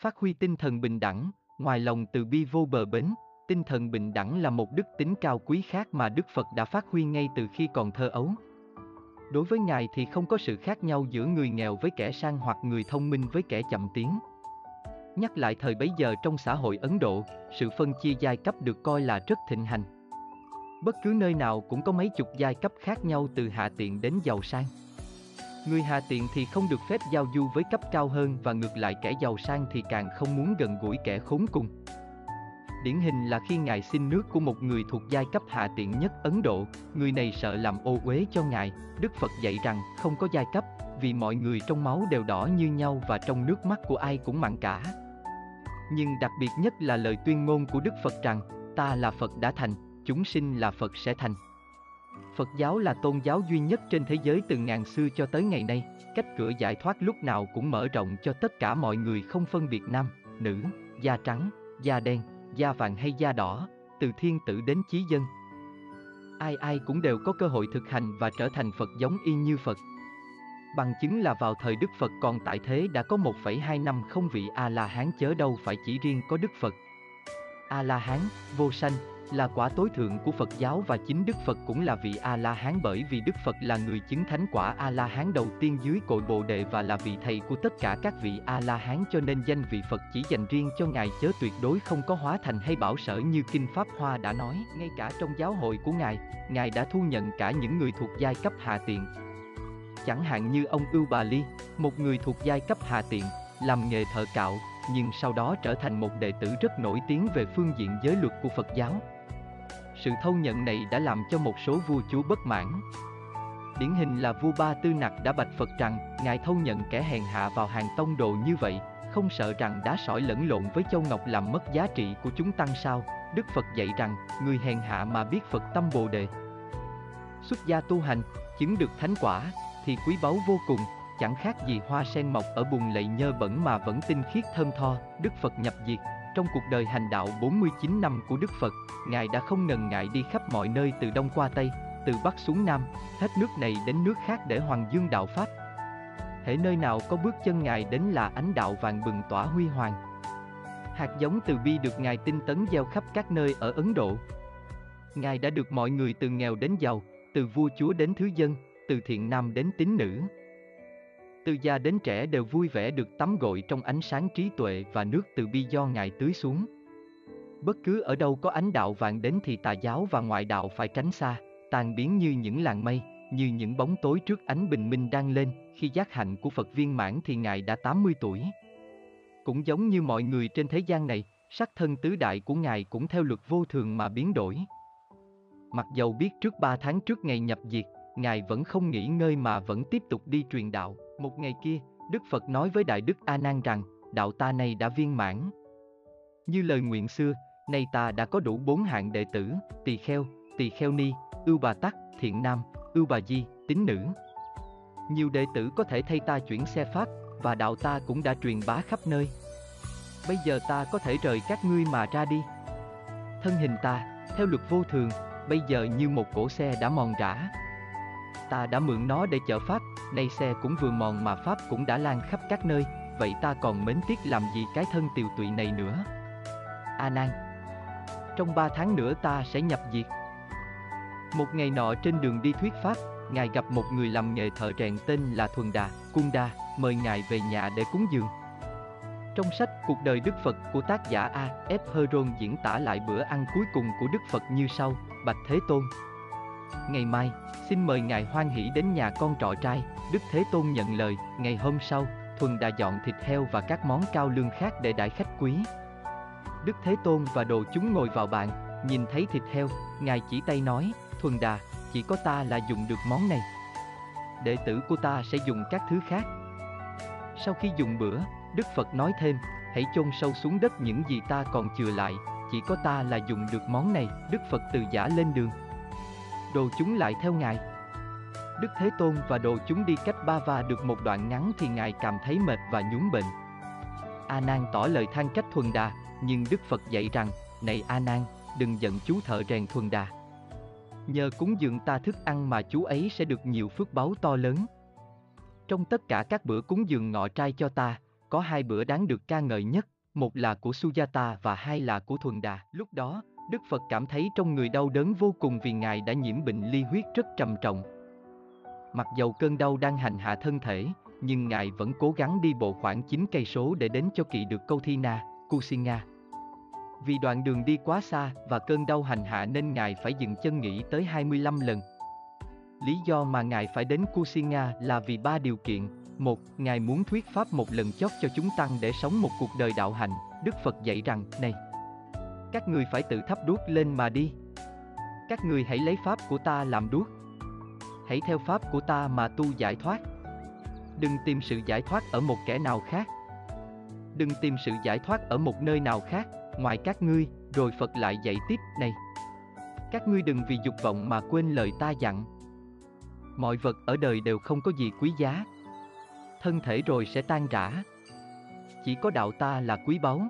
Phát huy tinh thần bình đẳng, ngoài lòng từ bi vô bờ bến, tinh thần bình đẳng là một đức tính cao quý khác mà Đức Phật đã phát huy ngay từ khi còn thơ ấu. Đối với Ngài thì không có sự khác nhau giữa người nghèo với kẻ sang hoặc người thông minh với kẻ chậm tiến. Nhắc lại thời bấy giờ trong xã hội Ấn Độ, sự phân chia giai cấp được coi là rất thịnh hành. Bất cứ nơi nào cũng có mấy chục giai cấp khác nhau từ hạ tiện đến giàu sang. Người hạ tiện thì không được phép giao du với cấp cao hơn và ngược lại kẻ giàu sang thì càng không muốn gần gũi kẻ khốn cùng. Điển hình là khi Ngài xin nước của một người thuộc giai cấp hạ tiện nhất Ấn Độ, người này sợ làm ô uế cho Ngài, Đức Phật dạy rằng không có giai cấp, vì mọi người trong máu đều đỏ như nhau và trong nước mắt của ai cũng mặn cả. Nhưng đặc biệt nhất là lời tuyên ngôn của Đức Phật rằng, ta là Phật đã thành, chúng sinh là Phật sẽ thành. Phật giáo là tôn giáo duy nhất trên thế giới từ ngàn xưa cho tới ngày nay, cách cửa giải thoát lúc nào cũng mở rộng cho tất cả mọi người không phân biệt nam, nữ, da trắng, da đen, da vàng hay da đỏ, từ thiên tử đến chí dân. Ai ai cũng đều có cơ hội thực hành và trở thành Phật giống y như Phật. Bằng chứng là vào thời Đức Phật còn tại thế đã có 1,2 năm không vị A-la-hán chớ đâu phải chỉ riêng có Đức Phật. A-la-hán, vô sanh, là quả tối thượng của Phật giáo và chính Đức Phật cũng là vị A-la-hán bởi vì Đức Phật là người chứng thánh quả A-la-hán đầu tiên dưới cội Bồ Đề và là vị thầy của tất cả các vị A-la-hán cho nên danh vị Phật chỉ dành riêng cho Ngài chớ tuyệt đối không có hóa thành hay bảo sở như Kinh Pháp Hoa đã nói. Ngay cả trong giáo hội của Ngài, Ngài đã thu nhận cả những người thuộc giai cấp hạ tiện. Chẳng hạn như ông Ưu Bà Ly, một người thuộc giai cấp hạ tiện, làm nghề thợ cạo, nhưng sau đó trở thành một đệ tử rất nổi tiếng về phương diện giới luật của Phật giáo. Sự thâu nhận này đã làm cho một số vua chúa bất mãn. Điển hình là vua Ba Tư Nặc đã bạch Phật rằng, Ngài thâu nhận kẻ hèn hạ vào hàng tông đồ như vậy, không sợ rằng đá sỏi lẫn lộn với châu ngọc làm mất giá trị của chúng tăng sao? Đức Phật dạy rằng, người hèn hạ mà biết Phật tâm Bồ Đề. Xuất gia tu hành, chứng được thánh quả, thì quý báu vô cùng, chẳng khác gì hoa sen mọc ở bùn lầy nhơ bẩn mà vẫn tinh khiết thơm tho, Đức Phật nhập diệt, trong cuộc đời hành đạo 49 năm của Đức Phật, Ngài đã không ngần ngại đi khắp mọi nơi từ Đông qua Tây, từ Bắc xuống Nam, hết nước này đến nước khác để hoàng dương đạo Pháp. Hễ nơi nào có bước chân Ngài đến là ánh đạo vàng bừng tỏa huy hoàng. Hạt giống từ bi được Ngài tinh tấn gieo khắp các nơi ở Ấn Độ. Ngài đã được mọi người từ nghèo đến giàu, từ vua chúa đến thứ dân, từ thiện nam đến tín nữ, từ già đến trẻ đều vui vẻ được tắm gội trong ánh sáng trí tuệ và nước từ bi do Ngài tưới xuống. Bất cứ ở đâu có ánh đạo vàng đến thì tà giáo và ngoại đạo phải tránh xa, tan biến như những làn mây, như những bóng tối trước ánh bình minh đang lên, khi giác hạnh của Phật viên mãn thì Ngài đã 80 tuổi. Cũng giống như mọi người trên thế gian này, sắc thân tứ đại của Ngài cũng theo luật vô thường mà biến đổi. Mặc dầu biết trước ba tháng trước ngày nhập diệt, Ngài vẫn không nghỉ ngơi mà vẫn tiếp tục đi truyền đạo. Một ngày kia, Đức Phật nói với Đại Đức A Nan rằng, đạo ta này đã viên mãn. Như lời nguyện xưa, nay ta đã có đủ bốn hạng đệ tử, tỳ kheo, tỳ kheo ni, ưu bà tắc, thiện nam, ưu bà di, tín nữ. Nhiều đệ tử có thể thay ta chuyển xe pháp, và đạo ta cũng đã truyền bá khắp nơi. Bây giờ ta có thể rời các ngươi mà ra đi. Thân hình ta, theo luật vô thường, bây giờ như một cổ xe đã mòn rã. Ta đã mượn nó để chở pháp, nay xe cũng vừa mòn mà Pháp cũng đã lan khắp các nơi, vậy ta còn mến tiếc làm gì cái thân tiều tụy này nữa? A Nan Trong ba tháng nữa ta sẽ nhập diệt. Một ngày nọ trên đường đi thuyết Pháp, Ngài gặp một người làm nghề thợ rèn tên là Thuần Đà, Cung Đa, mời Ngài về nhà để cúng dường. Trong sách Cuộc đời Đức Phật của tác giả A. F. Heron diễn tả lại bữa ăn cuối cùng của Đức Phật như sau, Bạch Thế Tôn, Ngày mai, xin mời Ngài hoan hỷ đến nhà con trọ trai, Đức Thế Tôn nhận lời, ngày hôm sau, Thuần đã dọn thịt heo và các món cao lương khác để đãi khách quý. Đức Thế Tôn và đồ chúng ngồi vào bàn, nhìn thấy thịt heo, Ngài chỉ tay nói, Thuần Đà, chỉ có ta là dùng được món này. Đệ tử của ta sẽ dùng các thứ khác. Sau khi dùng bữa, Đức Phật nói thêm, hãy chôn sâu xuống đất những gì ta còn chừa lại, chỉ có ta là dùng được món này, Đức Phật từ giả lên đường đồ chúng lại theo ngài. Đức Thế Tôn và đồ chúng đi cách ba và được một đoạn ngắn thì ngài cảm thấy mệt và nhún bệnh. A Nan tỏ lời than cách thuần đà, nhưng Đức Phật dạy rằng, này A Nan, đừng giận chú thợ rèn thuần đà. Nhờ cúng dường ta thức ăn mà chú ấy sẽ được nhiều phước báu to lớn. Trong tất cả các bữa cúng dường ngọ trai cho ta, có hai bữa đáng được ca ngợi nhất, một là của Sujata và hai là của Thuần Đà. Lúc đó, Đức Phật cảm thấy trong người đau đớn vô cùng vì Ngài đã nhiễm bệnh ly huyết rất trầm trọng. Mặc dầu cơn đau đang hành hạ thân thể, nhưng Ngài vẫn cố gắng đi bộ khoảng 9 cây số để đến cho kỵ được câu thi na, Kusinga. Vì đoạn đường đi quá xa và cơn đau hành hạ nên Ngài phải dừng chân nghỉ tới 25 lần. Lý do mà Ngài phải đến Kusinga là vì ba điều kiện. Một, Ngài muốn thuyết pháp một lần chót cho chúng tăng để sống một cuộc đời đạo hạnh. Đức Phật dạy rằng, này, các người phải tự thắp đuốc lên mà đi. Các người hãy lấy pháp của ta làm đuốc. Hãy theo pháp của ta mà tu giải thoát. Đừng tìm sự giải thoát ở một kẻ nào khác. Đừng tìm sự giải thoát ở một nơi nào khác, ngoài các ngươi, rồi Phật lại dạy tiếp, này. Các ngươi đừng vì dục vọng mà quên lời ta dặn. Mọi vật ở đời đều không có gì quý giá. Thân thể rồi sẽ tan rã. Chỉ có đạo ta là quý báu.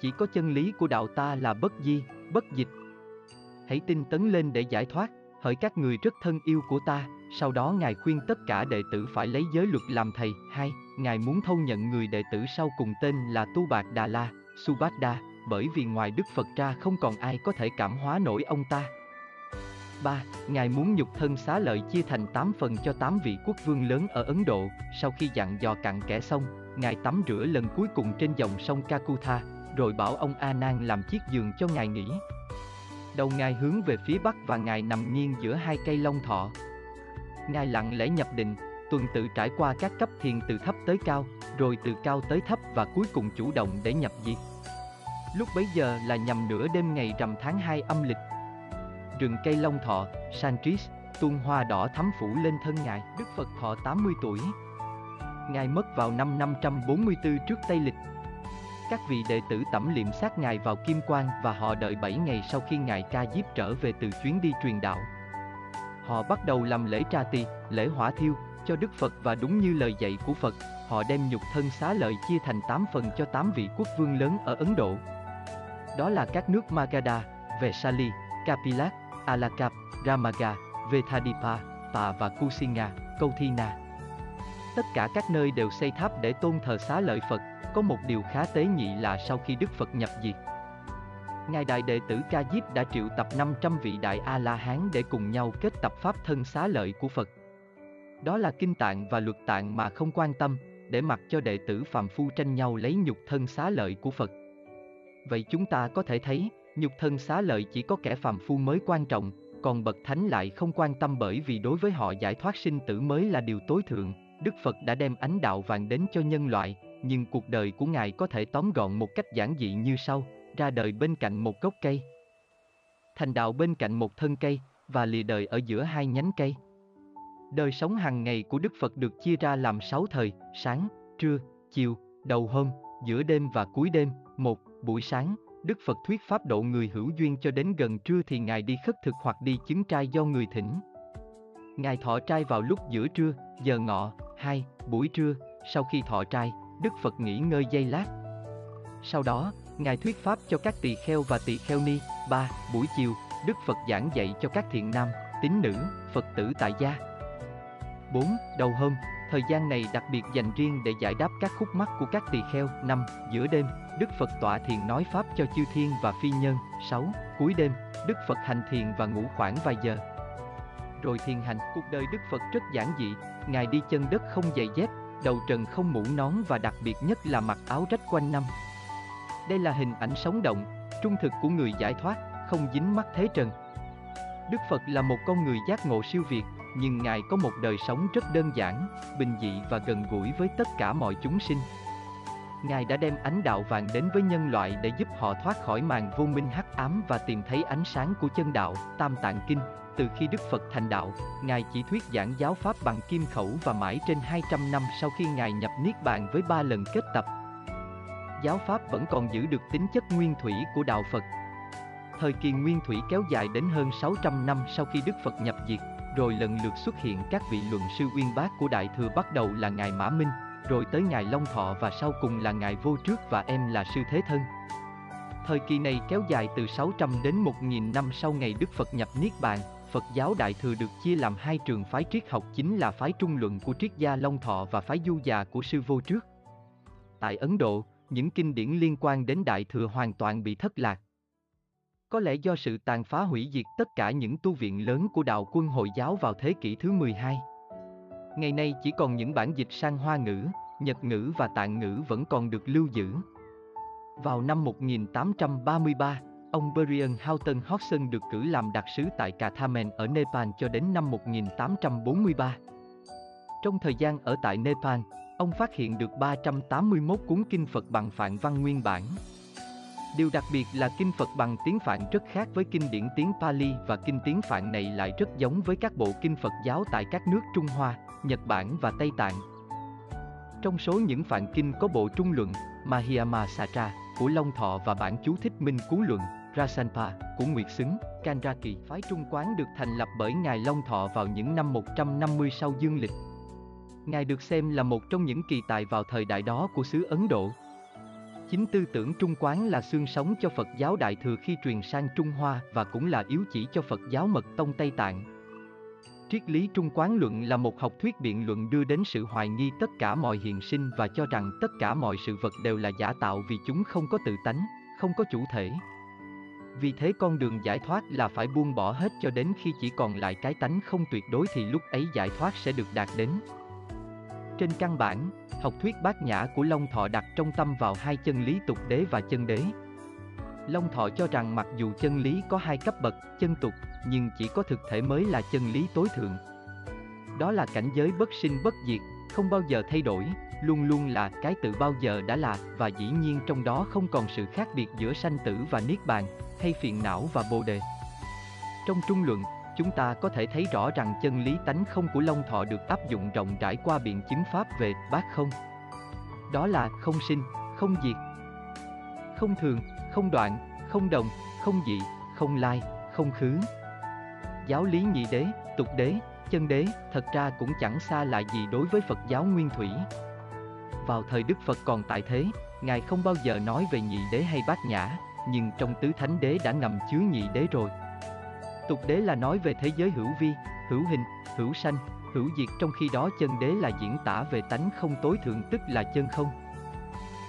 Chỉ có chân lý của đạo ta là bất di, bất dịch. Hãy tin tấn lên để giải thoát, hỡi các người rất thân yêu của ta, sau đó Ngài khuyên tất cả đệ tử phải lấy giới luật làm thầy. Hai, Ngài muốn thâu nhận người đệ tử sau cùng tên là Tu Bạc Đà La, Subhadda, bởi vì ngoài Đức Phật ra không còn ai có thể cảm hóa nổi ông ta. 3. Ngài muốn nhục thân xá lợi chia thành 8 phần cho 8 vị quốc vương lớn ở Ấn Độ, sau khi dặn dò cặn kẽ xong, Ngài tắm rửa lần cuối cùng trên dòng sông Kakutha, rồi bảo ông A Nan làm chiếc giường cho Ngài nghỉ. Đầu Ngài hướng về phía bắc và Ngài nằm nghiêng giữa hai cây long thọ. Ngài lặng lẽ nhập định, tuần tự trải qua các cấp thiền từ thấp tới cao, rồi từ cao tới thấp và cuối cùng chủ động để nhập diệt. Lúc bấy giờ là nhằm nửa đêm ngày rằm tháng 2 âm lịch. Rừng cây long thọ, Santris, tuôn hoa đỏ thắm phủ lên thân Ngài, Đức Phật thọ 80 tuổi. Ngài mất vào năm 544 trước Tây Lịch. Các vị đệ tử tẩm liệm sát Ngài vào Kim quan và họ đợi 7 ngày sau khi Ngài Ca Diếp trở về từ chuyến đi truyền đạo. Họ bắt đầu làm lễ tra tỳ, lễ hỏa thiêu, cho Đức Phật và đúng như lời dạy của Phật, họ đem nhục thân xá lợi chia thành 8 phần cho 8 vị quốc vương lớn ở Ấn Độ. Đó là các nước Magadha, Vesali, Kapilak, Alakap, Ramaga, Vethadipa, Pa và Kusinga, Kauthina. Tất cả các nơi đều xây tháp để tôn thờ xá lợi Phật, có một điều khá tế nhị là sau khi Đức Phật nhập diệt. Ngài Đại Đệ tử Ca Diếp đã triệu tập 500 vị Đại A-La-Hán để cùng nhau kết tập pháp thân xá lợi của Phật. Đó là kinh tạng và luật tạng mà không quan tâm, để mặc cho đệ tử phàm phu tranh nhau lấy nhục thân xá lợi của Phật. Vậy chúng ta có thể thấy, nhục thân xá lợi chỉ có kẻ phàm phu mới quan trọng, còn bậc thánh lại không quan tâm bởi vì đối với họ giải thoát sinh tử mới là điều tối thượng. Đức Phật đã đem ánh đạo vàng đến cho nhân loại, nhưng cuộc đời của Ngài có thể tóm gọn một cách giản dị như sau, ra đời bên cạnh một gốc cây, thành đạo bên cạnh một thân cây, và lìa đời ở giữa hai nhánh cây. Đời sống hàng ngày của Đức Phật được chia ra làm sáu thời, sáng, trưa, chiều, đầu hôm, giữa đêm và cuối đêm. Một, buổi sáng, Đức Phật thuyết pháp độ người hữu duyên cho đến gần trưa thì Ngài đi khất thực hoặc đi chứng trai do người thỉnh. Ngài thọ trai vào lúc giữa trưa, giờ ngọ, hai, buổi trưa, sau khi thọ trai, Đức Phật nghỉ ngơi giây lát. Sau đó, Ngài thuyết pháp cho các tỳ kheo và tỳ kheo ni. Ba, buổi chiều, Đức Phật giảng dạy cho các thiện nam, tín nữ, Phật tử tại gia. 4. Đầu hôm, thời gian này đặc biệt dành riêng để giải đáp các khúc mắc của các tỳ kheo. 5. Giữa đêm, Đức Phật tọa thiền nói pháp cho chư thiên và phi nhân. 6. Cuối đêm, Đức Phật hành thiền và ngủ khoảng vài giờ. Rồi thiền hành, cuộc đời Đức Phật rất giản dị, Ngài đi chân đất không giày dép, đầu trần không mũ nón và đặc biệt nhất là mặc áo rách quanh năm. Đây là hình ảnh sống động, trung thực của người giải thoát, không dính mắc thế trần. Đức Phật là một con người giác ngộ siêu việt, nhưng Ngài có một đời sống rất đơn giản, bình dị và gần gũi với tất cả mọi chúng sinh. Ngài đã đem ánh đạo vàng đến với nhân loại để giúp họ thoát khỏi màn vô minh hắc ám và tìm thấy ánh sáng của chân đạo, Tam Tạng Kinh. Từ khi Đức Phật thành đạo, Ngài chỉ thuyết giảng giáo pháp bằng kim khẩu và mãi trên 200 năm sau khi Ngài nhập Niết Bàn với ba lần kết tập. Giáo pháp vẫn còn giữ được tính chất nguyên thủy của đạo Phật. Thời kỳ nguyên thủy kéo dài đến hơn 600 năm sau khi Đức Phật nhập diệt, rồi lần lượt xuất hiện các vị luận sư uyên bác của Đại Thừa bắt đầu là Ngài Mã Minh, rồi tới Ngài Long Thọ và sau cùng là Ngài Vô Trước và em là Sư Thế Thân. Thời kỳ này kéo dài từ 600 đến 1000 năm sau ngày Đức Phật nhập Niết Bàn, Phật giáo Đại Thừa được chia làm hai trường phái triết học chính là phái trung luận của triết gia Long Thọ và phái du già của Sư Vô Trước. Tại Ấn Độ, những kinh điển liên quan đến Đại Thừa hoàn toàn bị thất lạc. Có lẽ do sự tàn phá hủy diệt tất cả những tu viện lớn của đạo quân Hồi giáo vào thế kỷ thứ 12. Ngày nay chỉ còn những bản dịch sang Hoa ngữ, Nhật ngữ và Tạng ngữ vẫn còn được lưu giữ. Vào năm 1833, ông Brian Houghton Hodgson được cử làm đặc sứ tại Kathamen ở Nepal cho đến năm 1843. Trong thời gian ở tại Nepal, ông phát hiện được 381 cuốn kinh Phật bằng Phạn văn nguyên bản. Điều đặc biệt là kinh Phật bằng tiếng Phạn rất khác với kinh điển tiếng Pali và kinh tiếng Phạn này lại rất giống với các bộ kinh Phật giáo tại các nước Trung Hoa, Nhật Bản và Tây Tạng. Trong số những Phạn kinh có bộ trung luận Mahiyama Satra của Long Thọ và bản chú thích minh Cú luận Rasanpa của Nguyệt Xứng, Kanraki phái Trung Quán được thành lập bởi Ngài Long Thọ vào những năm 150 sau dương lịch. Ngài được xem là một trong những kỳ tài vào thời đại đó của xứ Ấn Độ. Chính tư tưởng Trung Quán là xương sống cho Phật giáo Đại Thừa khi truyền sang Trung Hoa và cũng là yếu chỉ cho Phật giáo Mật Tông Tây Tạng. Triết lý Trung Quán luận là một học thuyết biện luận đưa đến sự hoài nghi tất cả mọi hiện sinh và cho rằng tất cả mọi sự vật đều là giả tạo vì chúng không có tự tánh, không có chủ thể. Vì thế con đường giải thoát là phải buông bỏ hết cho đến khi chỉ còn lại cái tánh không tuyệt đối thì lúc ấy giải thoát sẽ được đạt đến. Trên căn bản, học thuyết bát nhã của Long Thọ đặt trong tâm vào hai chân lý tục đế và chân đế. Long Thọ cho rằng mặc dù chân lý có hai cấp bậc, chân tục, nhưng chỉ có thực thể mới là chân lý tối thượng. Đó là cảnh giới bất sinh bất diệt, không bao giờ thay đổi, luôn luôn là cái tự bao giờ đã là và dĩ nhiên trong đó không còn sự khác biệt giữa sanh tử và niết bàn, hay phiền não và bồ đề. Trong trung luận, chúng ta có thể thấy rõ rằng chân lý tánh không của Long Thọ được áp dụng rộng rãi qua biện chứng pháp về bát không. Đó là không sinh, không diệt, không thường, không đoạn, không đồng, không dị, không lai, không khứ. Giáo lý nhị đế, tục đế, chân đế, thật ra cũng chẳng xa lạ gì đối với Phật giáo Nguyên Thủy. Vào thời Đức Phật còn tại thế, Ngài không bao giờ nói về nhị đế hay bát nhã, nhưng trong tứ thánh đế đã ngầm chứa nhị đế rồi. Tục đế là nói về thế giới hữu vi, hữu hình, hữu sanh, hữu diệt trong khi đó chân đế là diễn tả về tánh không tối thượng tức là chân không.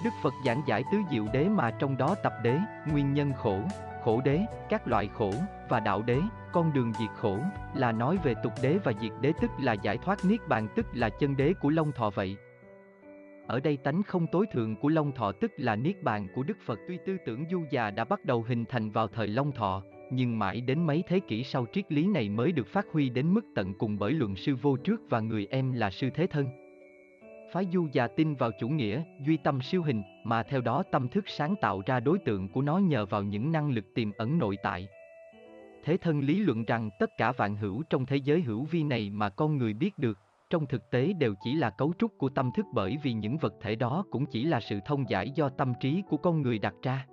Đức Phật giảng giải tứ diệu đế mà trong đó tập đế, nguyên nhân khổ, khổ đế, các loại khổ, và đạo đế, con đường diệt khổ, là nói về tục đế và diệt đế tức là giải thoát niết bàn tức là chân đế của Long Thọ vậy. Ở đây tánh không tối thượng của Long Thọ tức là niết bàn của Đức Phật tuy tư tưởng du già đã bắt đầu hình thành vào thời Long Thọ, nhưng mãi đến mấy thế kỷ sau triết lý này mới được phát huy đến mức tận cùng bởi luận sư vô trước và người em là sư thế thân. Phái du già tin vào chủ nghĩa, duy tâm siêu hình, mà theo đó tâm thức sáng tạo ra đối tượng của nó nhờ vào những năng lực tiềm ẩn nội tại. Thế thân lý luận rằng tất cả vạn hữu trong thế giới hữu vi này mà con người biết được, trong thực tế đều chỉ là cấu trúc của tâm thức bởi vì những vật thể đó cũng chỉ là sự thông giải do tâm trí của con người đặt ra.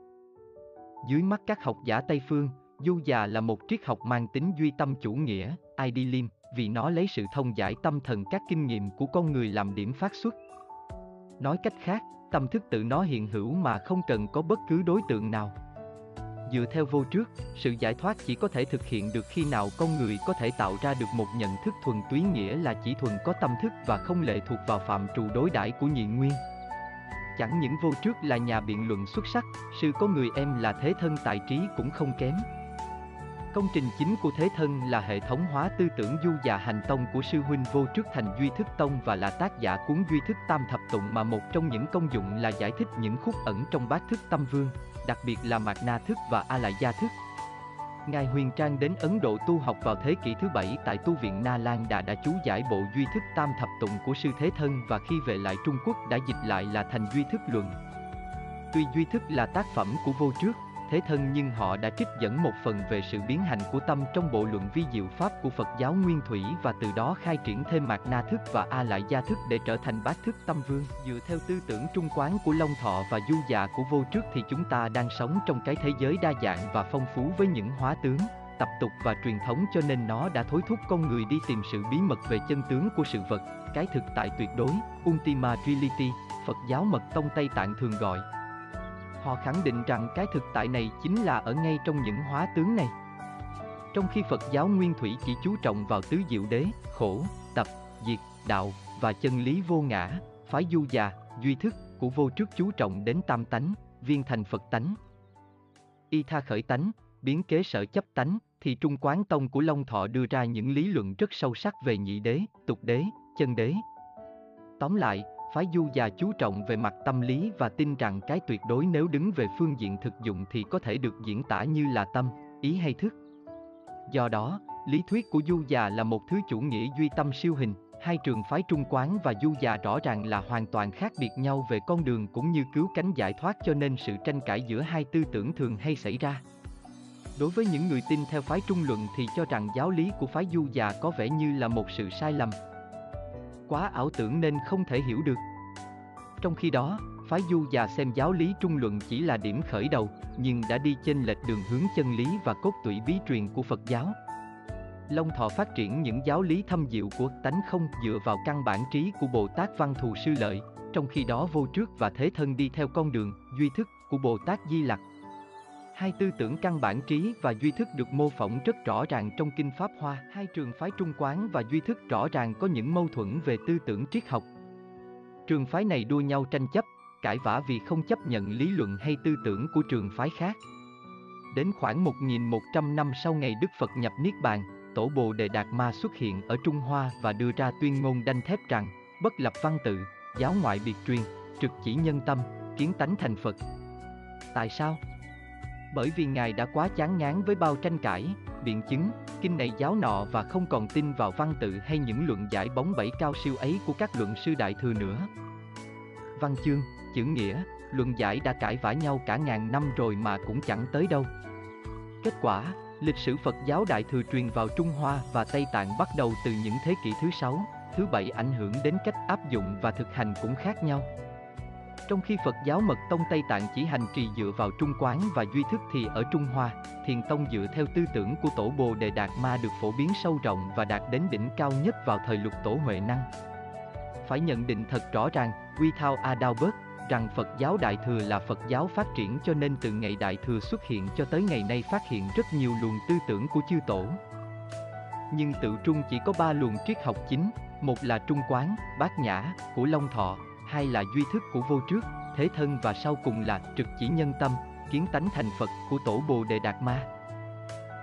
Dưới mắt các học giả Tây Phương, Du già là một triết học mang tính duy tâm chủ nghĩa, idealism, vì nó lấy sự thông giải tâm thần các kinh nghiệm của con người làm điểm phát xuất. Nói cách khác, tâm thức tự nó hiện hữu mà không cần có bất cứ đối tượng nào. Dựa theo vô trước, sự giải thoát chỉ có thể thực hiện được khi nào con người có thể tạo ra được một nhận thức thuần túy nghĩa là chỉ thuần có tâm thức và không lệ thuộc vào phạm trù đối đãi của nhị nguyên. Chẳng những vô trước là nhà biện luận xuất sắc, sư có người em là thế thân tài trí cũng không kém. Công trình chính của Thế Thân là hệ thống hóa tư tưởng du già hành tông của sư huynh vô trước thành Duy Thức Tông và là tác giả cuốn Duy Thức Tam Thập Tụng mà một trong những công dụng là giải thích những khúc ẩn trong bát thức tâm vương, đặc biệt là Mạt Na Thức và A Lại Gia Thức. Ngài Huyền Trang đến Ấn Độ tu học vào thế kỷ thứ bảy tại tu viện Na Lan Đà đã chú giải bộ Duy Thức Tam Thập Tụng của sư Thế Thân và khi về lại Trung Quốc đã dịch lại là thành Duy Thức Luận. Tuy Duy Thức là tác phẩm của vô trước, thế thân nhưng họ đã trích dẫn một phần về sự biến hành của tâm trong bộ luận vi diệu pháp của Phật giáo Nguyên Thủy và từ đó khai triển thêm mạt na thức và a lại gia thức để trở thành bát thức tâm vương. Dựa theo tư tưởng trung quán của Long Thọ và du dạ của vô trước thì chúng ta đang sống trong cái thế giới đa dạng và phong phú với những hóa tướng, tập tục và truyền thống cho nên nó đã thối thúc con người đi tìm sự bí mật về chân tướng của sự vật, cái thực tại tuyệt đối, Ultima Reality, Phật giáo mật tông Tây Tạng thường gọi. Họ khẳng định rằng cái thực tại này chính là ở ngay trong những hóa tướng này. Trong khi Phật giáo Nguyên Thủy chỉ chú trọng vào tứ diệu đế, khổ, tập, diệt, đạo và chân lý vô ngã, phái du già, duy thức, của vô trước chú trọng đến tam tánh, viên thành Phật tánh. Y tha khởi tánh, biến kế sở chấp tánh, thì Trung Quán Tông của Long Thọ đưa ra những lý luận rất sâu sắc về nhị đế, tục đế, chân đế. Tóm lại, phái du già chú trọng về mặt tâm lý và tin rằng cái tuyệt đối nếu đứng về phương diện thực dụng thì có thể được diễn tả như là tâm, ý hay thức. Do đó, lý thuyết của du già là một thứ chủ nghĩa duy tâm siêu hình, hai trường phái trung quán và du già rõ ràng là hoàn toàn khác biệt nhau về con đường cũng như cứu cánh giải thoát cho nên sự tranh cãi giữa hai tư tưởng thường hay xảy ra. Đối với những người tin theo phái trung luận thì cho rằng giáo lý của phái du già có vẻ như là một sự sai lầm. Quá ảo tưởng nên không thể hiểu được. Trong khi đó, phái du già xem giáo lý trung luận chỉ là điểm khởi đầu, nhưng đã đi chênh lệch đường hướng chân lý và cốt tủy bí truyền của Phật giáo. Long Thọ phát triển những giáo lý thâm diệu của tánh không dựa vào căn bản trí của Bồ Tát Văn Thù Sư Lợi, trong khi đó vô trước và thế thân đi theo con đường, duy thức của Bồ Tát Di Lặc. Hai tư tưởng căn bản trí và duy thức được mô phỏng rất rõ ràng trong Kinh Pháp Hoa. Hai trường phái Trung Quán và duy thức rõ ràng có những mâu thuẫn về tư tưởng triết học. Trường phái này đua nhau tranh chấp, cãi vã vì không chấp nhận lý luận hay tư tưởng của trường phái khác. Đến khoảng 1.100 năm sau ngày Đức Phật nhập Niết Bàn, Tổ Bồ Đề Đạt Ma xuất hiện ở Trung Hoa và đưa ra tuyên ngôn đanh thép rằng, bất lập văn tự, giáo ngoại biệt truyền, trực chỉ nhân tâm, kiến tánh thành Phật. Tại sao? Bởi vì Ngài đã quá chán ngán với bao tranh cãi, biện chứng, kinh này giáo nọ và không còn tin vào văn tự hay những luận giải bóng bẩy cao siêu ấy của các luận sư đại thừa nữa. Văn chương, chữ nghĩa, luận giải đã cãi vã nhau cả ngàn năm rồi mà cũng chẳng tới đâu. Kết quả, lịch sử Phật giáo đại thừa truyền vào Trung Hoa và Tây Tạng bắt đầu từ những thế kỷ thứ sáu, thứ bảy ảnh hưởng đến cách áp dụng và thực hành cũng khác nhau. Trong khi Phật giáo Mật Tông Tây Tạng chỉ hành trì dựa vào trung quán và duy thức thì ở Trung Hoa, Thiền Tông dựa theo tư tưởng của Tổ Bồ Đề Đạt Ma được phổ biến sâu rộng và đạt đến đỉnh cao nhất vào thời lục Tổ Huệ Năng. Phải nhận định thật rõ ràng, Quy Thao Adalbert, rằng Phật giáo Đại Thừa là Phật giáo phát triển cho nên từ ngày Đại Thừa xuất hiện cho tới ngày nay phát hiện rất nhiều luồng tư tưởng của chư tổ. Nhưng tự trung chỉ có ba luồng triết học chính, một là trung quán, bát nhã, của Long Thọ, hai là duy thức của vô trước, thế thân và sau cùng là trực chỉ nhân tâm, kiến tánh thành Phật của tổ Bồ Đề Đạt Ma.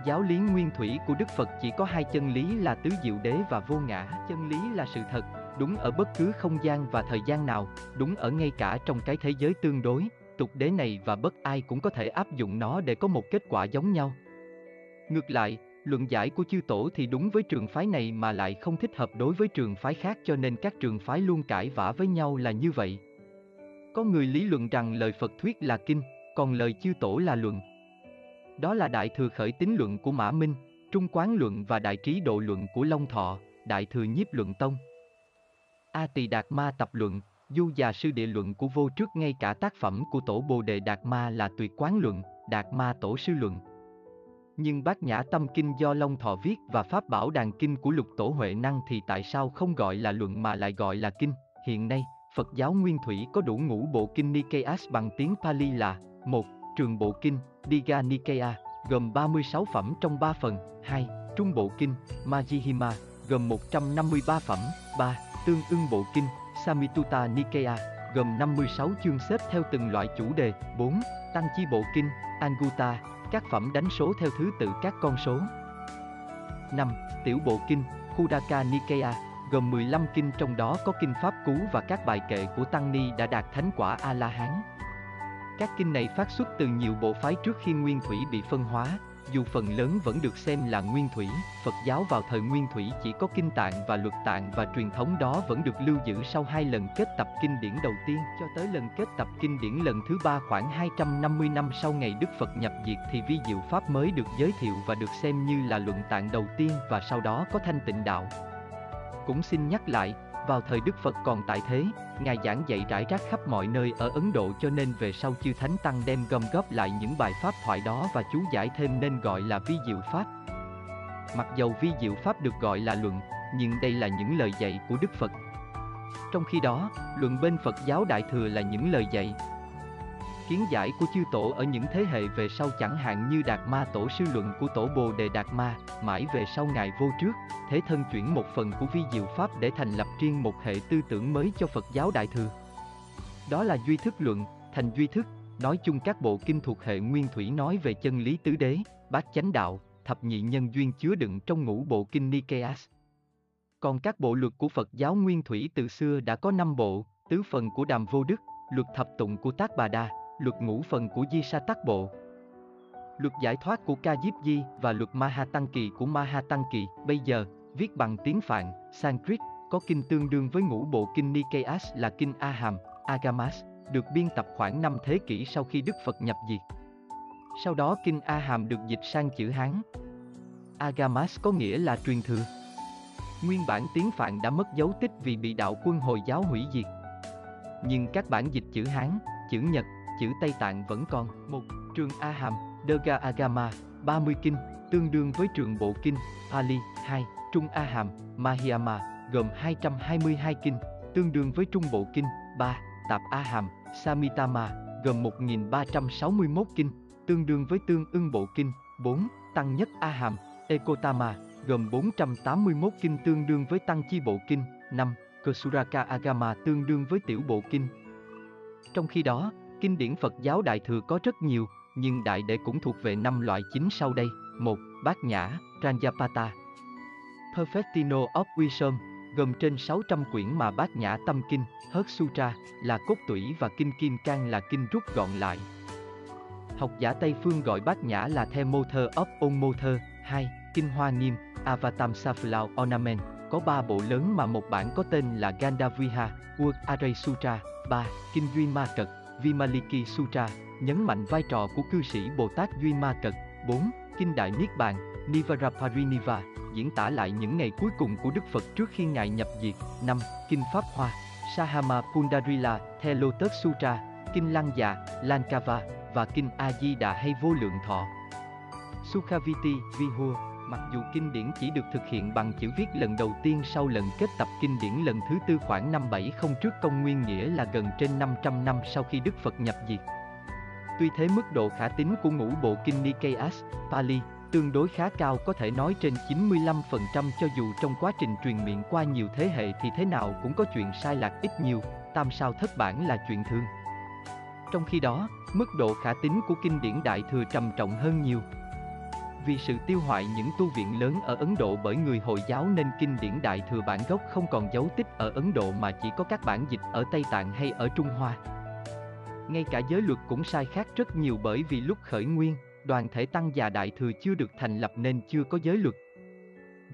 Giáo lý nguyên thủy của Đức Phật chỉ có hai chân lý là tứ diệu đế và vô ngã. Chân lý là sự thật, đúng ở bất cứ không gian và thời gian nào, đúng ở ngay cả trong cái thế giới tương đối, tục đế này và bất ai cũng có thể áp dụng nó để có một kết quả giống nhau. Ngược lại, luận giải của chư tổ thì đúng với trường phái này mà lại không thích hợp đối với trường phái khác cho nên các trường phái luôn cãi vã với nhau là như vậy. Có người lý luận rằng lời Phật thuyết là kinh, còn lời chư tổ là luận. Đó là đại thừa khởi tín luận của Mã Minh, trung quán luận và đại trí độ luận của Long Thọ, đại thừa nhiếp luận tông. A Tỳ Đạt Ma tập luận, Du già sư địa luận của vô trước ngay cả tác phẩm của tổ Bồ Đề Đạt Ma là tuyệt quán luận, Đạt Ma tổ sư luận. Nhưng bát nhã tâm kinh do Long Thọ viết và pháp bảo đàn kinh của lục tổ Huệ Năng thì tại sao không gọi là luận mà lại gọi là kinh? Hiện nay, Phật giáo Nguyên Thủy có đủ ngũ bộ kinh Nikayas bằng tiếng Pali là một Trường bộ kinh, Diga Nikaya, gồm 36 phẩm trong 3 phần, 2. Trung bộ kinh, Majjhima, gồm 153 phẩm, 3. Tương ưng bộ kinh, Samituta Nikaya, gồm 56 chương xếp theo từng loại chủ đề, 4. Tăng chi bộ kinh, Anguta, các phẩm đánh số theo thứ tự các con số. 5. Tiểu bộ kinh, Kudaka Nikaya, gồm 15 kinh trong đó có kinh Pháp Cú và các bài kệ của Tăng Ni đã đạt thánh quả A-la-hán. Các kinh này phát xuất từ nhiều bộ phái trước khi Nguyên Thủy bị phân hóa, dù phần lớn vẫn được xem là nguyên thủy, Phật giáo vào thời nguyên thủy chỉ có kinh tạng và luật tạng và truyền thống đó vẫn được lưu giữ sau hai lần kết tập kinh điển đầu tiên cho tới lần kết tập kinh điển lần thứ ba khoảng 250 năm sau ngày Đức Phật nhập diệt thì vi diệu pháp mới được giới thiệu và được xem như là luận tạng đầu tiên và sau đó có thanh tịnh đạo. Cũng xin nhắc lại, vào thời Đức Phật còn tại thế, Ngài giảng dạy rải rác khắp mọi nơi ở Ấn Độ cho nên về sau chư Thánh Tăng đem gom góp lại những bài pháp thoại đó và chú giải thêm nên gọi là vi diệu pháp. Mặc dầu vi diệu pháp được gọi là luận, nhưng đây là những lời dạy của Đức Phật. Trong khi đó, luận bên Phật giáo Đại Thừa là những lời dạy, kiến giải của chư tổ ở những thế hệ về sau chẳng hạn như Đạt Ma Tổ sư luận của tổ Bồ Đề Đạt Ma, mãi về sau Ngài vô trước, thế thân chuyển một phần của vi diệu Pháp để thành lập riêng một hệ tư tưởng mới cho Phật giáo Đại Thừa. Đó là duy thức luận, thành duy thức, nói chung các bộ kinh thuộc hệ nguyên thủy nói về chân lý tứ đế, bát chánh đạo, thập nhị nhân duyên chứa đựng trong ngũ bộ kinh Nikeas. Còn các bộ luật của Phật giáo nguyên thủy từ xưa đã có năm bộ, tứ phần của Đàm Vô Đức, luật thập tụng của Tác Bà Đa, luật ngũ phần của Di Sa Tát Bộ, luật giải thoát của Ca Diếp Di và luật Maha Tăng Kỳ của Maha Tăng Kỳ. Bây giờ, viết bằng tiếng Phạn, Sanskrit, có kinh tương đương với ngũ bộ kinh Nikayas là kinh A Hàm, Agamas, được biên tập khoảng 5 thế kỷ sau khi Đức Phật nhập diệt. Sau đó kinh A Hàm được dịch sang chữ Hán. Agamas có nghĩa là truyền thừa. Nguyên bản tiếng Phạn đã mất dấu tích vì bị đạo quân Hồi giáo hủy diệt. Nhưng các bản dịch chữ Hán, chữ Nhật, chữ Tây Tạng vẫn còn. Một Trường A Hàm, Durga Agama, 30 kinh, tương đương với trường bộ kinh, Pali, 2, Trung A Hàm, Mahiyama, gồm 222 kinh, tương đương với trung bộ kinh, 3, Tạp A Hàm, Samitama, gồm 1361 kinh, tương đương với tương ưng bộ kinh, 4, Tăng nhất A Hàm, Ekotama, gồm 481 kinh tương đương với tăng chi bộ kinh, 5, Kesuraka Agama tương đương với tiểu bộ kinh. Trong khi đó, kinh điển Phật giáo Đại Thừa có rất nhiều, nhưng Đại Đệ cũng thuộc về năm loại chính sau đây. 1. Bát Nhã, Ranjapata Perfectino of Wisdom, gồm trên 600 quyển mà Bát Nhã Tâm Kinh, Hớt Sutra, là cốt tủy và Kinh Kim Cang là kinh rút gọn lại. Học giả Tây Phương gọi Bát Nhã là The Mother of On Mother, 2. Kinh Hoa Nghiêm, Avatam Saflao Ornament, có ba bộ lớn mà một bản có tên là Gandaviha, Word Array Sutra, 3. Kinh Duy Ma Cật, Vimaliki Sutra, nhấn mạnh vai trò của cư sĩ Bồ Tát Duy Ma Cật, 4. Kinh Đại Niết Bàn, Nivarapariniva, diễn tả lại những ngày cuối cùng của Đức Phật trước khi Ngài nhập diệt, 5. Kinh Pháp Hoa, Sahama Pundarila, The Lotus Sutra, Kinh Lăng dạ, Già, Lankava, và Kinh A-di-đà hay Vô Lượng Thọ. Sukhaviti, Vihua, mặc dù kinh điển chỉ được thực hiện bằng chữ viết lần đầu tiên sau lần kết tập kinh điển lần thứ tư khoảng năm 70 trước công nguyên nghĩa là gần trên 500 năm sau khi Đức Phật nhập diệt. Tuy thế mức độ khả tín của ngũ bộ kinh Nikayas Pali, tương đối khá cao có thể nói trên 95% cho dù trong quá trình truyền miệng qua nhiều thế hệ thì thế nào cũng có chuyện sai lạc ít nhiều, tam sao thất bản là chuyện thường. Trong khi đó, mức độ khả tín của kinh điển Đại Thừa trầm trọng hơn nhiều. Vì sự tiêu hoại những tu viện lớn ở Ấn Độ bởi người Hồi giáo nên kinh điển Đại Thừa bản gốc không còn dấu tích ở Ấn Độ mà chỉ có các bản dịch ở Tây Tạng hay ở Trung Hoa. Ngay cả giới luật cũng sai khác rất nhiều bởi vì lúc khởi nguyên, đoàn thể tăng già Đại Thừa chưa được thành lập nên chưa có giới luật.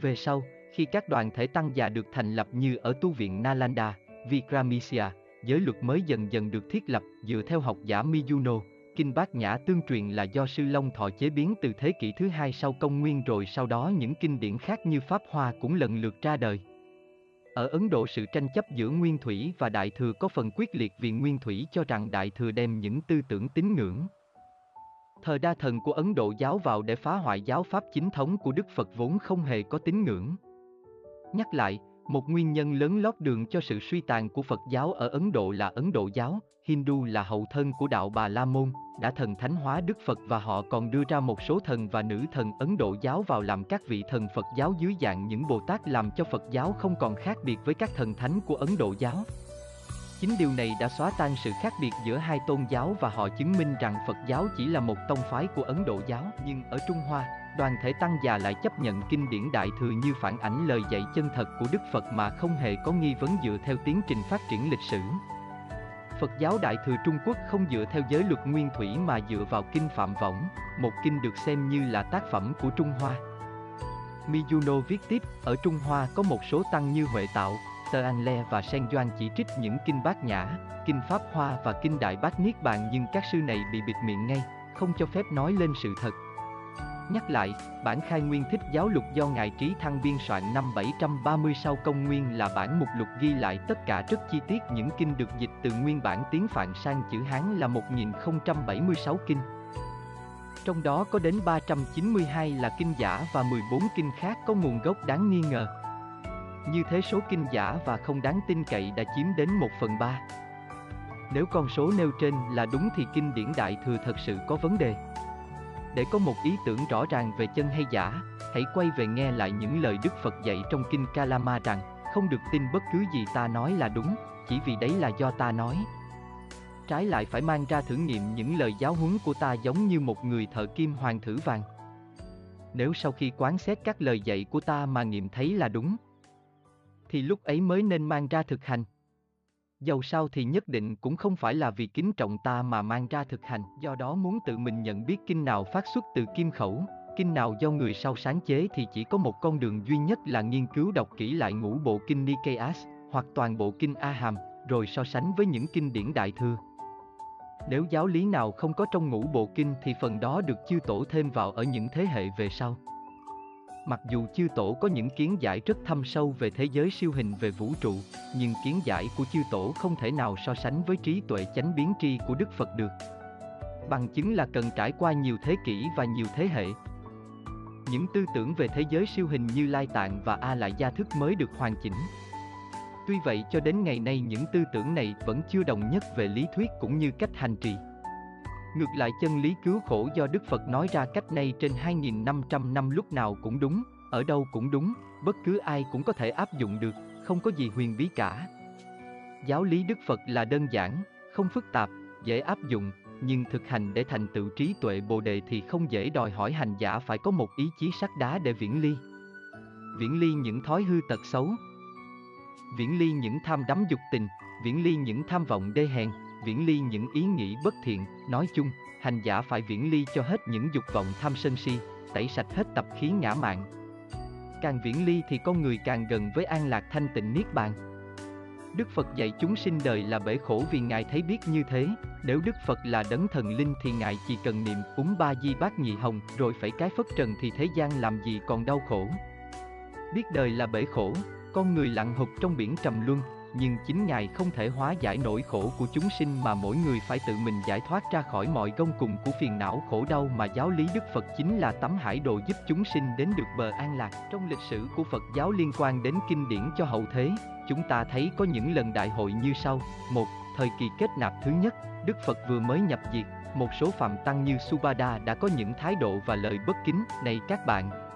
Về sau, khi các đoàn thể tăng già được thành lập như ở tu viện Nalanda, Vikramisya, giới luật mới dần dần được thiết lập dựa theo học giả Miyuno. Kinh Bát Nhã tương truyền là do Sư Long Thọ chế biến từ thế kỷ thứ hai sau công nguyên rồi sau đó những kinh điển khác như Pháp Hoa cũng lần lượt ra đời. Ở Ấn Độ sự tranh chấp giữa Nguyên Thủy và Đại Thừa có phần quyết liệt vì Nguyên Thủy cho rằng Đại Thừa đem những tư tưởng tín ngưỡng. Thờ đa thần của Ấn Độ giáo vào để phá hoại giáo pháp chính thống của Đức Phật vốn không hề có tín ngưỡng. Nhắc lại, một nguyên nhân lớn lót đường cho sự suy tàn của Phật giáo ở Ấn Độ là Ấn Độ giáo, Hindu là hậu thân của đạo Bà La Môn, đã thần thánh hóa Đức Phật và họ còn đưa ra một số thần và nữ thần Ấn Độ giáo vào làm các vị thần Phật giáo dưới dạng những Bồ Tát làm cho Phật giáo không còn khác biệt với các thần thánh của Ấn Độ giáo. Chính điều này đã xóa tan sự khác biệt giữa hai tôn giáo và họ chứng minh rằng Phật giáo chỉ là một tông phái của Ấn Độ giáo, nhưng ở Trung Hoa, đoàn thể tăng già lại chấp nhận kinh điển đại thừa như phản ảnh lời dạy chân thật của Đức Phật mà không hề có nghi vấn dựa theo tiến trình phát triển lịch sử. Phật giáo Đại Thừa Trung Quốc không dựa theo giới luật nguyên thủy mà dựa vào kinh Phạm Võng, một kinh được xem như là tác phẩm của Trung Hoa. Miyuno viết tiếp, ở Trung Hoa có một số tăng như Huệ Tạo, Tơ An Le và Sen Doan chỉ trích những kinh Bát Nhã, kinh Pháp Hoa và kinh Đại Bát Niết Bàn nhưng các sư này bị bịt miệng ngay, không cho phép nói lên sự thật. Nhắc lại, bản khai nguyên thích giáo lục do Ngài Trí Thăng biên soạn năm 730 sau công nguyên là bản mục lục ghi lại tất cả rất chi tiết những kinh được dịch từ nguyên bản tiếng Phạn sang chữ Hán là 1076 kinh. Trong đó có đến 392 là kinh giả và 14 kinh khác có nguồn gốc đáng nghi ngờ. Như thế số kinh giả và không đáng tin cậy đã chiếm đến 1 phần 3. Nếu con số nêu trên là đúng thì kinh điển Đại Thừa thật sự có vấn đề. Để có một ý tưởng rõ ràng về chân hay giả, hãy quay về nghe lại những lời Đức Phật dạy trong kinh Kalama rằng, không được tin bất cứ gì ta nói là đúng, chỉ vì đấy là do ta nói. trái lại phải mang ra thử nghiệm những lời giáo huấn của ta giống như một người thợ kim hoàng thử vàng. Nếu sau khi quán xét các lời dạy của ta mà nghiệm thấy là đúng, thì lúc ấy mới nên mang ra thực hành. Dầu sao thì nhất định cũng không phải là vì kính trọng ta mà mang ra thực hành, do đó muốn tự mình nhận biết kinh nào phát xuất từ kim khẩu, kinh nào do người sau sáng chế thì chỉ có một con đường duy nhất là nghiên cứu đọc kỹ lại ngũ bộ kinh Nikeas, hoặc toàn bộ kinh A Hàm, rồi so sánh với những kinh điển đại thừa. Nếu giáo lý nào không có trong ngũ bộ kinh thì phần đó được chư tổ thêm vào ở những thế hệ về sau. Mặc dù chư tổ có những kiến giải rất thâm sâu về thế giới siêu hình về vũ trụ, nhưng kiến giải của chư tổ không thể nào so sánh với trí tuệ chánh biến tri của Đức Phật được. Bằng chứng là cần trải qua nhiều thế kỷ và nhiều thế hệ. Những tư tưởng về thế giới siêu hình như Lai Tạng và A Lại Gia Thức mới được hoàn chỉnh. Tuy vậy cho đến ngày nay những tư tưởng này vẫn chưa đồng nhất về lý thuyết cũng như cách hành trì. Ngược lại chân lý cứu khổ do Đức Phật nói ra cách nay trên 2.500 năm lúc nào cũng đúng, ở đâu cũng đúng, bất cứ ai cũng có thể áp dụng được, không có gì huyền bí cả. Giáo lý Đức Phật là đơn giản, không phức tạp, dễ áp dụng, nhưng thực hành để thành tựu trí tuệ bồ đề thì không dễ đòi hỏi hành giả phải có một ý chí sắt đá để viễn ly. Viễn ly những thói hư tật xấu, viễn ly những tham đắm dục tình, viễn ly những tham vọng đê hèn, viễn ly những ý nghĩ bất thiện, nói chung, hành giả phải viễn ly cho hết những dục vọng tham sân si, tẩy sạch hết tập khí ngã mạn. Càng viễn ly thì con người càng gần với an lạc thanh tịnh niết bàn. Đức Phật dạy chúng sinh đời là bể khổ vì Ngài thấy biết như thế, nếu Đức Phật là đấng thần linh thì Ngài chỉ cần niệm cúng ba di bát nhị hồng rồi phải cái phất trần thì thế gian làm gì còn đau khổ. Biết đời là bể khổ, con người lặng hụt trong biển trầm luân, nhưng chính Ngài không thể hóa giải nỗi khổ của chúng sinh mà mỗi người phải tự mình giải thoát ra khỏi mọi gông cùng của phiền não khổ đau mà giáo lý Đức Phật chính là tấm hải đồ giúp chúng sinh đến được bờ an lạc. Trong lịch sử của Phật giáo liên quan đến kinh điển cho hậu thế, chúng ta thấy có những lần đại hội như sau. Một, thời kỳ kết nạp thứ nhất, Đức Phật vừa mới nhập diệt, một số phạm tăng như Subada đã có những thái độ và lời bất kính. Này các bạn,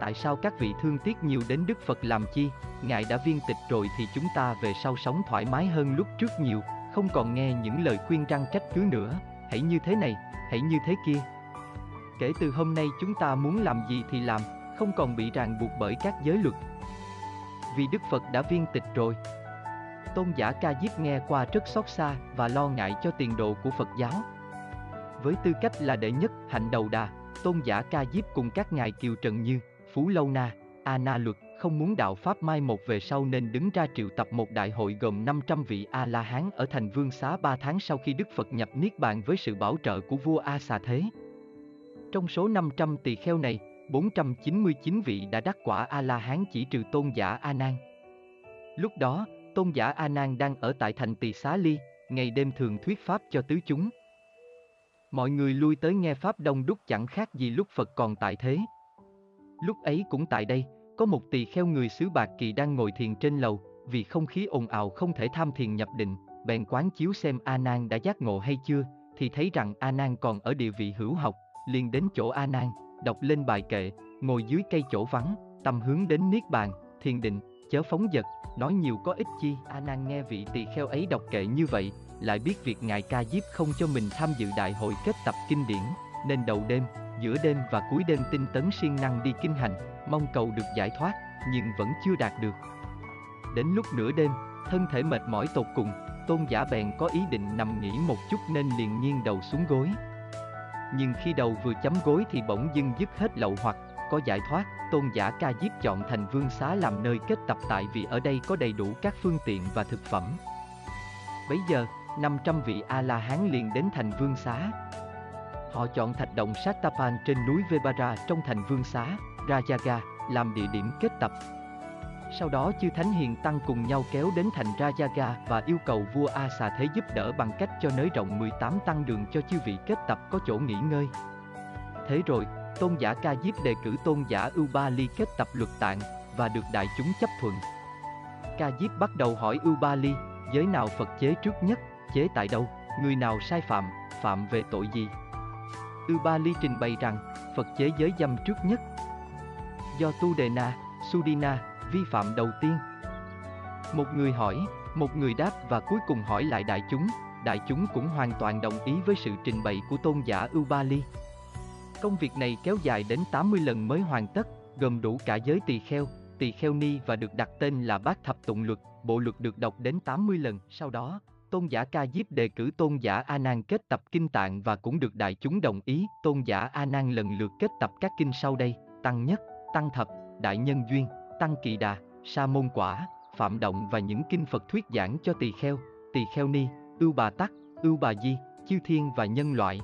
tại sao các vị thương tiếc nhiều đến Đức Phật làm chi, Ngài đã viên tịch rồi thì chúng ta về sau sống thoải mái hơn lúc trước nhiều, không còn nghe những lời khuyên răng trách cứ nữa, hãy như thế này, hãy như thế kia. Kể từ hôm nay chúng ta muốn làm gì thì làm, không còn bị ràng buộc bởi các giới luật. Vì Đức Phật đã viên tịch rồi. Tôn giả Ca Diếp nghe qua rất xót xa và lo ngại cho tiền đồ của Phật giáo. Với tư cách là đệ nhất, hạnh đầu đà, tôn giả Ca Diếp cùng các ngài Kiều Trần Như, Phú Lâu Na, A Na Luật không muốn đạo Pháp mai một về sau nên đứng ra triệu tập một đại hội gồm 500 vị A-la-hán ở thành Vương Xá 3 tháng sau khi Đức Phật nhập Niết Bàn với sự bảo trợ của vua A Xà Thế. Trong số 500 tỳ kheo này, 499 vị đã đắc quả A-la-hán chỉ trừ tôn giả A-nan. Lúc đó, tôn giả A-nan đang ở tại thành Tỳ Xá Ly, ngày đêm thường thuyết Pháp cho tứ chúng. Mọi người lui tới nghe Pháp đông đúc chẳng khác gì lúc Phật còn tại thế. Lúc ấy cũng tại đây, có một tỳ kheo người xứ Bạc Kỳ đang ngồi thiền trên lầu, vì không khí ồn ào không thể tham thiền nhập định, bèn quán chiếu xem A Nan đã giác ngộ hay chưa, thì thấy rằng A Nan còn ở địa vị hữu học, liền đến chỗ A Nan, đọc lên bài kệ, ngồi dưới cây chỗ vắng, tâm hướng đến niết bàn, thiền định, chớ phóng dật, nói nhiều có ích chi. A Nan nghe vị tỳ kheo ấy đọc kệ như vậy, lại biết việc ngài Ca Diếp không cho mình tham dự đại hội kết tập kinh điển, nên đầu đêm, giữa đêm và cuối đêm tinh tấn siêng năng đi kinh hành, mong cầu được giải thoát, nhưng vẫn chưa đạt được. Đến lúc nửa đêm, thân thể mệt mỏi tột cùng, tôn giả bèn có ý định nằm nghỉ một chút nên liền nghiêng đầu xuống gối. Nhưng khi đầu vừa chấm gối thì bỗng dưng dứt hết lậu hoặc, có giải thoát, tôn giả ca diếp chọn thành vương xá làm nơi kết tập tại vì ở đây có đầy đủ các phương tiện và thực phẩm. Bấy giờ, 500 vị A-la-hán liền đến thành vương xá, Họ chọn thạch động Satapan trên núi Vebara trong thành Vương Xá, Rajaga, làm địa điểm kết tập. Sau đó chư Thánh Hiền Tăng cùng nhau kéo đến thành Rajaga và yêu cầu vua A Xà Thế giúp đỡ bằng cách cho nới rộng 18 tăng đường cho chư vị kết tập có chỗ nghỉ ngơi. Thế rồi, tôn giả Ca Diếp đề cử tôn giả Ưu Ba Ly kết tập luật tạng và được đại chúng chấp thuận. Ca Diếp bắt đầu hỏi Ưu Ba Ly, giới nào Phật chế trước nhất, chế tại đâu, người nào sai phạm, phạm về tội gì, Ubali trình bày rằng, Phật chế giới dâm trước nhất. Do Tu Đề Na, Sudina, vi phạm đầu tiên. Một người hỏi, một người đáp và cuối cùng hỏi lại đại chúng, đại chúng cũng hoàn toàn đồng ý với sự trình bày của tôn giả Ubali. Công việc này kéo dài đến 80 lần mới hoàn tất, gồm đủ cả giới tỳ kheo, tỳ kheo ni và được đặt tên là Bát Thập Tụng Luật, bộ luật được đọc đến 80 lần. Sau đó, tôn giả Ca Diếp đề cử tôn giả A Nan kết tập kinh tạng và cũng được đại chúng đồng ý. Tôn giả A Nan lần lượt kết tập các kinh sau đây: Tăng Nhất, Tăng Thập, Đại Nhân Duyên, Tăng Kỳ Đà, Sa Môn Quả, Phạm Động và những kinh Phật thuyết giảng cho tỳ kheo, tỳ kheo ni, ưu bà tắc, ưu bà di, chư thiên và nhân loại.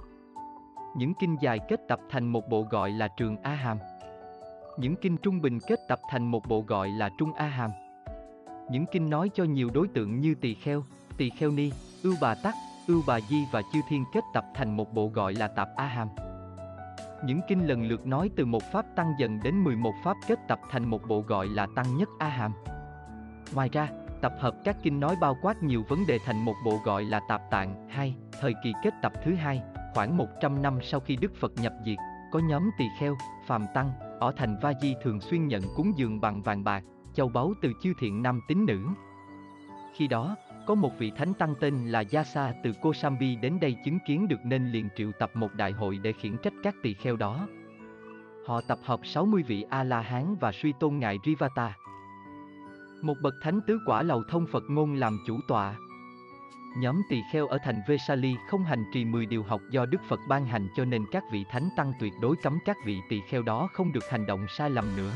Những kinh dài kết tập thành một bộ gọi là Trường A Hàm. Những kinh trung bình kết tập thành một bộ gọi là Trung A Hàm. Những kinh nói cho nhiều đối tượng như tỳ kheo, tỳ kheo ni, ưu bà tắc, ưu bà di và chư thiên kết tập thành một bộ gọi là Tạp A Hàm. Những kinh lần lượt nói từ một pháp tăng dần đến 11 pháp kết tập thành một bộ gọi là Tăng Nhất A Hàm. Ngoài ra, tập hợp các kinh nói bao quát nhiều vấn đề thành một bộ gọi là Tạp Tạng Hai, thời kỳ kết tập thứ hai, khoảng 100 năm sau khi Đức Phật nhập diệt, có nhóm tỳ kheo, phàm tăng, ở thành Va Di thường xuyên nhận cúng dường bằng vàng bạc, châu báu từ chư thiện nam tín nữ. Khi đó, có một vị thánh tăng tên là Yasa từ Kosambi đến đây chứng kiến được nên liền triệu tập một đại hội để khiển trách các tỳ kheo đó. Họ tập hợp 60 vị A-la-hán và suy tôn ngài Rivata. Một bậc thánh tứ quả lầu thông Phật ngôn làm chủ tọa. Nhóm tỳ kheo ở thành Vesali không hành trì 10 điều học do Đức Phật ban hành cho nên các vị thánh tăng tuyệt đối cấm các vị tỳ kheo đó không được hành động sai lầm nữa.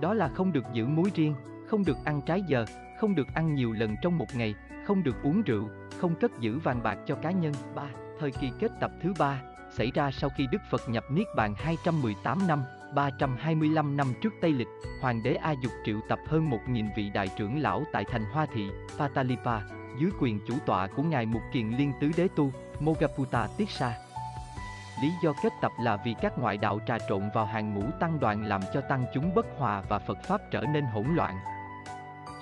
Đó là không được giữ muối riêng, không được ăn trái giờ, không được ăn nhiều lần trong một ngày, không được uống rượu, không cất giữ vàng bạc cho cá nhân. 3. Thời kỳ kết tập thứ ba xảy ra sau khi Đức Phật nhập Niết Bàn 218 năm, 325 năm trước Tây Lịch, Hoàng đế A Dục triệu tập hơn 1.000 vị đại trưởng lão tại thành Hoa Thị, Patalipa, dưới quyền chủ tọa của Ngài Mục Kiền Liên Tứ Đế Tu, Mogaputa Tiết Sa. Lý do kết tập là vì các ngoại đạo trà trộn vào hàng ngũ tăng đoàn làm cho tăng chúng bất hòa và Phật Pháp trở nên hỗn loạn.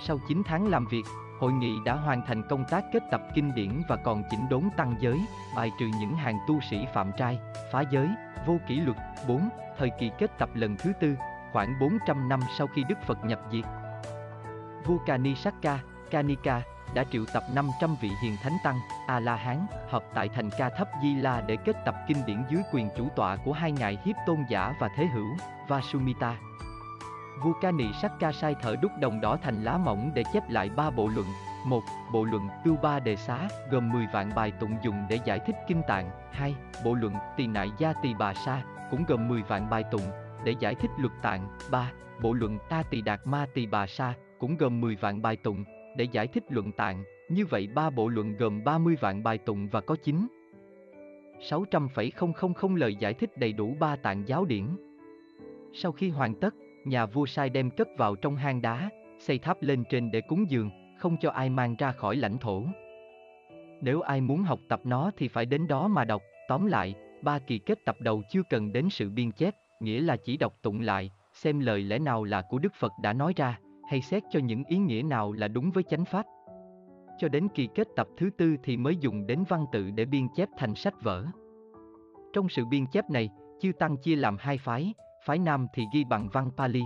Sau 9 tháng làm việc, hội nghị đã hoàn thành công tác kết tập kinh điển và còn chỉnh đốn tăng giới, bài trừ những hàng tu sĩ phạm trai, phá giới, vô kỷ luật. 4. Thời kỳ kết tập lần thứ tư, khoảng 400 năm sau khi Đức Phật nhập diệt. Vua Kanisaka, Kanika, đã triệu tập 500 vị hiền thánh tăng, A-la-hán, hợp tại thành Ca Thấp Di La để kết tập kinh điển dưới quyền chủ tọa của hai ngài hiếp tôn giả và thế hữu, Vasumita. Vua Ca Nị Sắc Ca sai thở đúc đồng đỏ thành lá mỏng để chép lại ba bộ luận. Một, Bộ luận Ưu Ba Đề Xá, gồm 10 vạn bài tụng dùng để giải thích kinh tạng. 2. Bộ luận Tỳ Nại Gia Tỳ Bà Sa, cũng gồm 10 vạn bài tụng để giải thích luật tạng. 3. Bộ luận Ta Tỳ Đạt Ma Tỳ Bà Sa, cũng gồm 10 vạn bài tụng để giải thích luận tạng. Như vậy ba bộ luận gồm 30 vạn bài tụng và có 9 600,000 lời giải thích đầy đủ ba tạng giáo điển. Sau khi hoàn tất, nhà vua sai đem cất vào trong hang đá, xây tháp lên trên để cúng dường, không cho ai mang ra khỏi lãnh thổ. Nếu ai muốn học tập nó thì phải đến đó mà đọc, tóm lại, ba kỳ kết tập đầu chưa cần đến sự biên chép, nghĩa là chỉ đọc tụng lại, xem lời lẽ nào là của Đức Phật đã nói ra, hay xét cho những ý nghĩa nào là đúng với chánh pháp. Cho đến kỳ kết tập thứ tư thì mới dùng đến văn tự để biên chép thành sách vở. Trong sự biên chép này, chư Tăng chia làm hai phái, phái Nam thì ghi bằng văn Pali.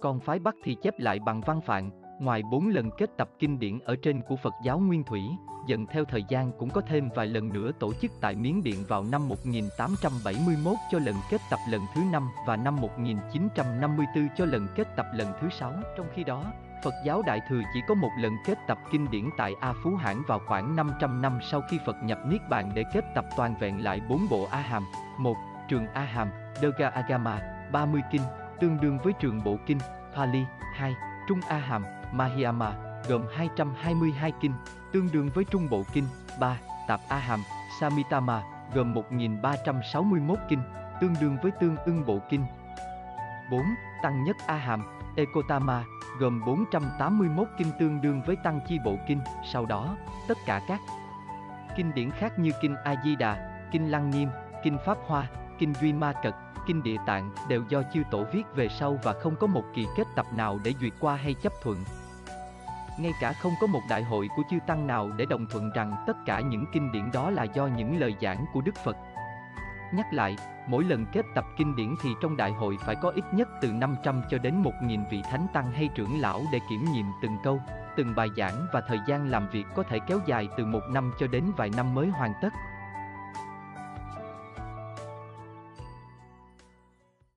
Còn phái Bắc thì chép lại bằng văn Phạn, ngoài bốn lần kết tập kinh điển ở trên của Phật giáo Nguyên Thủy, dần theo thời gian cũng có thêm vài lần nữa tổ chức tại Miến Điện vào năm 1871 cho lần kết tập lần thứ năm và năm 1954 cho lần kết tập lần thứ sáu. Trong khi đó, Phật giáo Đại Thừa chỉ có một lần kết tập kinh điển tại A Phú Hãn vào khoảng 500 năm sau khi Phật nhập Niết Bàn để kết tập toàn vẹn lại bốn bộ A Hàm. 1. Trường A Hàm, Durga Agama, 30 kinh, tương đương với trường bộ kinh, Pali, 2, Trung A Hàm, Mahiyama, gồm 222 kinh, tương đương với Trung Bộ Kinh, 3, Tạp A Hàm, Samitama, gồm 1361 kinh, tương đương với Tương ưng Bộ Kinh. 4. Tăng Nhất A Hàm, Ekotama, gồm 481 kinh tương đương với Tăng Chi Bộ Kinh, sau đó, tất cả các kinh điển khác như Kinh A-di-đà, Kinh Lăng Nghiêm, Kinh Pháp Hoa, Kinh Duy Ma Cật, Kinh Địa Tạng đều do chư tổ viết về sau và không có một kỳ kết tập nào để duyệt qua hay chấp thuận. Ngay cả không có một đại hội của chư Tăng nào để đồng thuận rằng tất cả những kinh điển đó là do những lời giảng của Đức Phật. Nhắc lại, mỗi lần kết tập kinh điển thì trong đại hội phải có ít nhất từ 500 cho đến 1.000 vị thánh tăng hay trưởng lão để kiểm nghiệm từng câu, từng bài giảng và thời gian làm việc có thể kéo dài từ một năm cho đến vài năm mới hoàn tất.